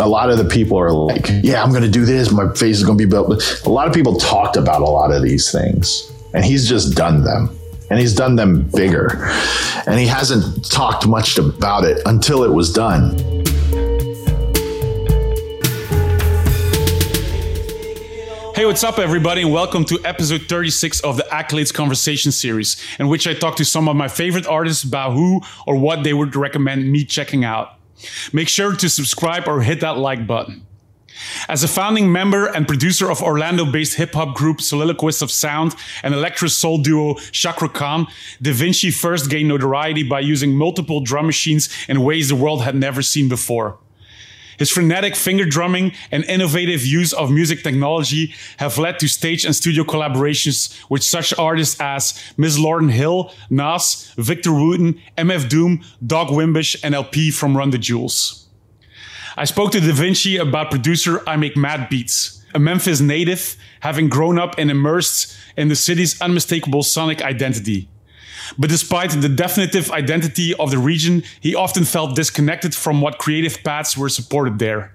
a lot of the people are like, yeah, I'm going to do this. My face is going to be built. A lot of people talked about a lot of these things, and he's just done them. And he's done them bigger. And he hasn't talked much about it until it was done. Hey, what's up, everybody, and welcome to episode 36 of the Accolades Conversation series, in which I talk to some of my favorite artists about who or what they would recommend me checking out. Make sure to subscribe or hit that like button. As a founding member and producer of Orlando based hip hop group Solillaquists of Sound and electro soul duo Chaka Khan, DiViNCi first gained notoriety by using multiple drum machines in ways the world had never seen before. His frenetic finger drumming and innovative use of music technology have led to stage and studio collaborations with such artists as Miss Lauryn Hill, Nas, Victor Wooten, MF Doom, Doug Wimbish, and El-P from Run the Jewels. I spoke to DiViNCi about producer IMAKEMADBEATS, a Memphis native, having grown up and immersed in the city's unmistakable sonic identity. But despite the definitive identity of the region, he often felt disconnected from what creative paths were supported there.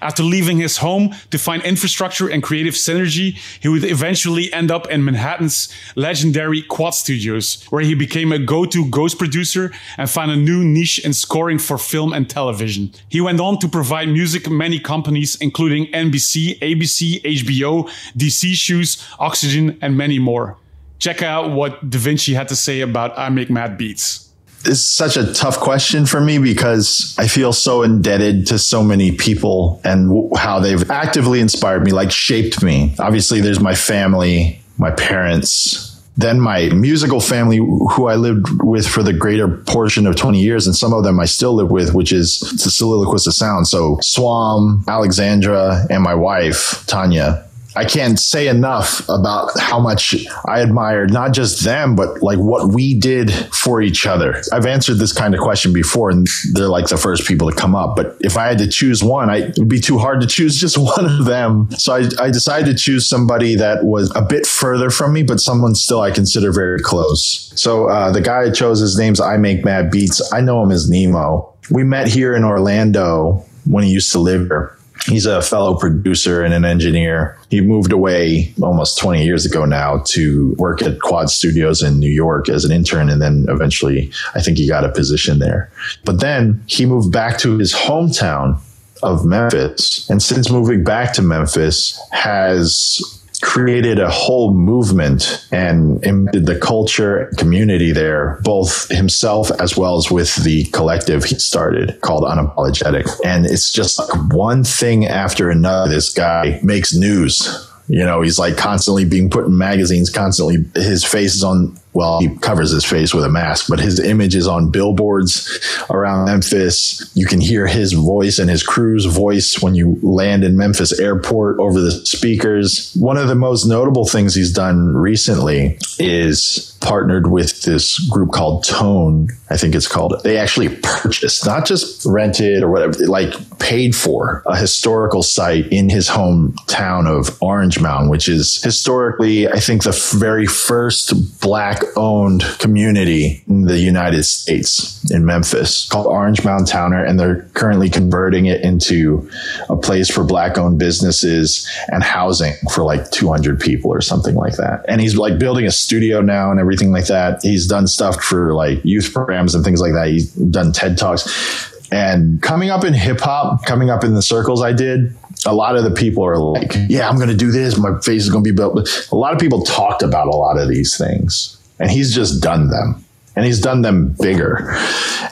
After leaving his home to find infrastructure and creative synergy, he would eventually end up in Manhattan's legendary Quad Studios, where he became a go-to ghost producer and found a new niche in scoring for film and television. He went on to provide music to many companies, including NBC, ABC, HBO, DC Shoes, Oxygen, and many more. Check out what DiViNCi had to say about IMAKEMADBEATS it's such a tough question for me because I feel so indebted to so many people and how they've actively inspired me, like shaped me. Obviously, there's my family, my parents, then my musical family, who I lived with for the greater portion of 20 years, and some of them I still live with, which is the Solillaquist of Sound. So Swam, Alexandra, and my wife, Tanya. I can't say enough about how much I admired not just them, but like what we did for each other. I've answered this kind of question before, and they're like the first people to come up. But if I had to choose one, I, it would be too hard to choose just one of them. So I, I decided to choose somebody that was a bit further from me, but someone still I consider very close. So uh, the guy I chose, his name's IMAKEMADBEATS. I know him as Nemo. We met here in Orlando when he used to live here He's a fellow producer and an engineer. He moved away almost 20 years ago now to work at Quad Studios in New York as an intern. And then eventually, I think he got a position there. But then he moved back to his hometown of Memphis. And since moving back to Memphis, has created a whole movement and embedded the culture community there, both himself as well as with the collective he started called Unapologetic. And it's just like one thing after another. This guy makes news. You know, he's like constantly being put in magazines, constantly his face is on well, he covers his face with a mask, but his image is on billboards around Memphis. You can hear his voice and his crew's voice when you land in Memphis airport over the speakers. One of the most notable things he's done recently is partnered with this group called Tone. I think it's called. They actually purchased, not just rented or whatever, like paid for a historical site in his hometown of Orange Mound, which is historically, I think, the very first black owned community in the United States in Memphis called Orange Mound Towner. And they're currently converting it into a place for black owned businesses and housing for like 200 people or something like that. And he's like building a studio now and everything like that. He's done stuff for like youth programs and things like that. He's done TED Talks. And coming up in hip hop, coming up in the circles I did, a lot of the people are like, yeah, I'm going to do this. My face is going to be built. A lot of people talked about a lot of these things and he's just done them. And he's done them bigger.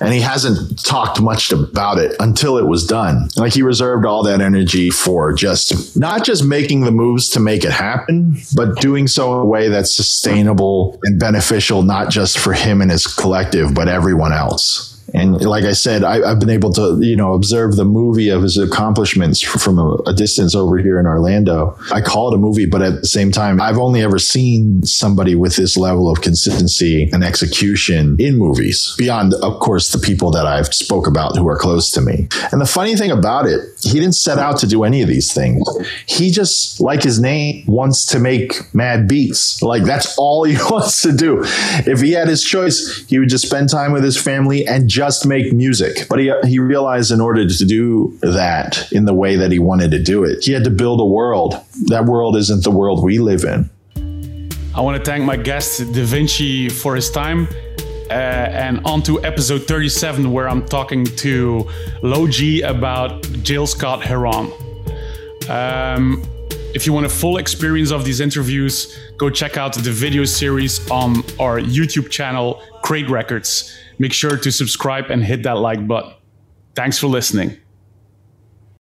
And he hasn't talked much about it until it was done. Like he reserved all that energy for just not just making the moves to make it happen but doing so in a way that's sustainable and beneficial not just for him and his collective but everyone else and like I said, I, have been able to, you know, observe the movie of his accomplishments from a, a, distance over here in Orlando. I call it a movie, but at the same time, I've only ever seen somebody with this level of consistency and execution in movies beyond, of course, the people that I've spoke about who are close to me. And the funny thing about it, he didn't set out to do any of these things. He just, like his name, wants to make mad beats. Like that's all he wants to do. If he had his choice, he would just spend time with his family and just just make music. But he, he realized in order to do that in the way that he wanted to do it, he had to build a world. That world isn't the world we live in. I want to thank my guest, DiViNCi, for his time. Uh, and on to episode 37, where I'm talking to Low-G about Gil Scott-Heron. Um, if you want a full experience of these interviews, go check out the video series on our YouTube channel, Craig Records. Make sure to subscribe and hit that like button. Thanks for listening.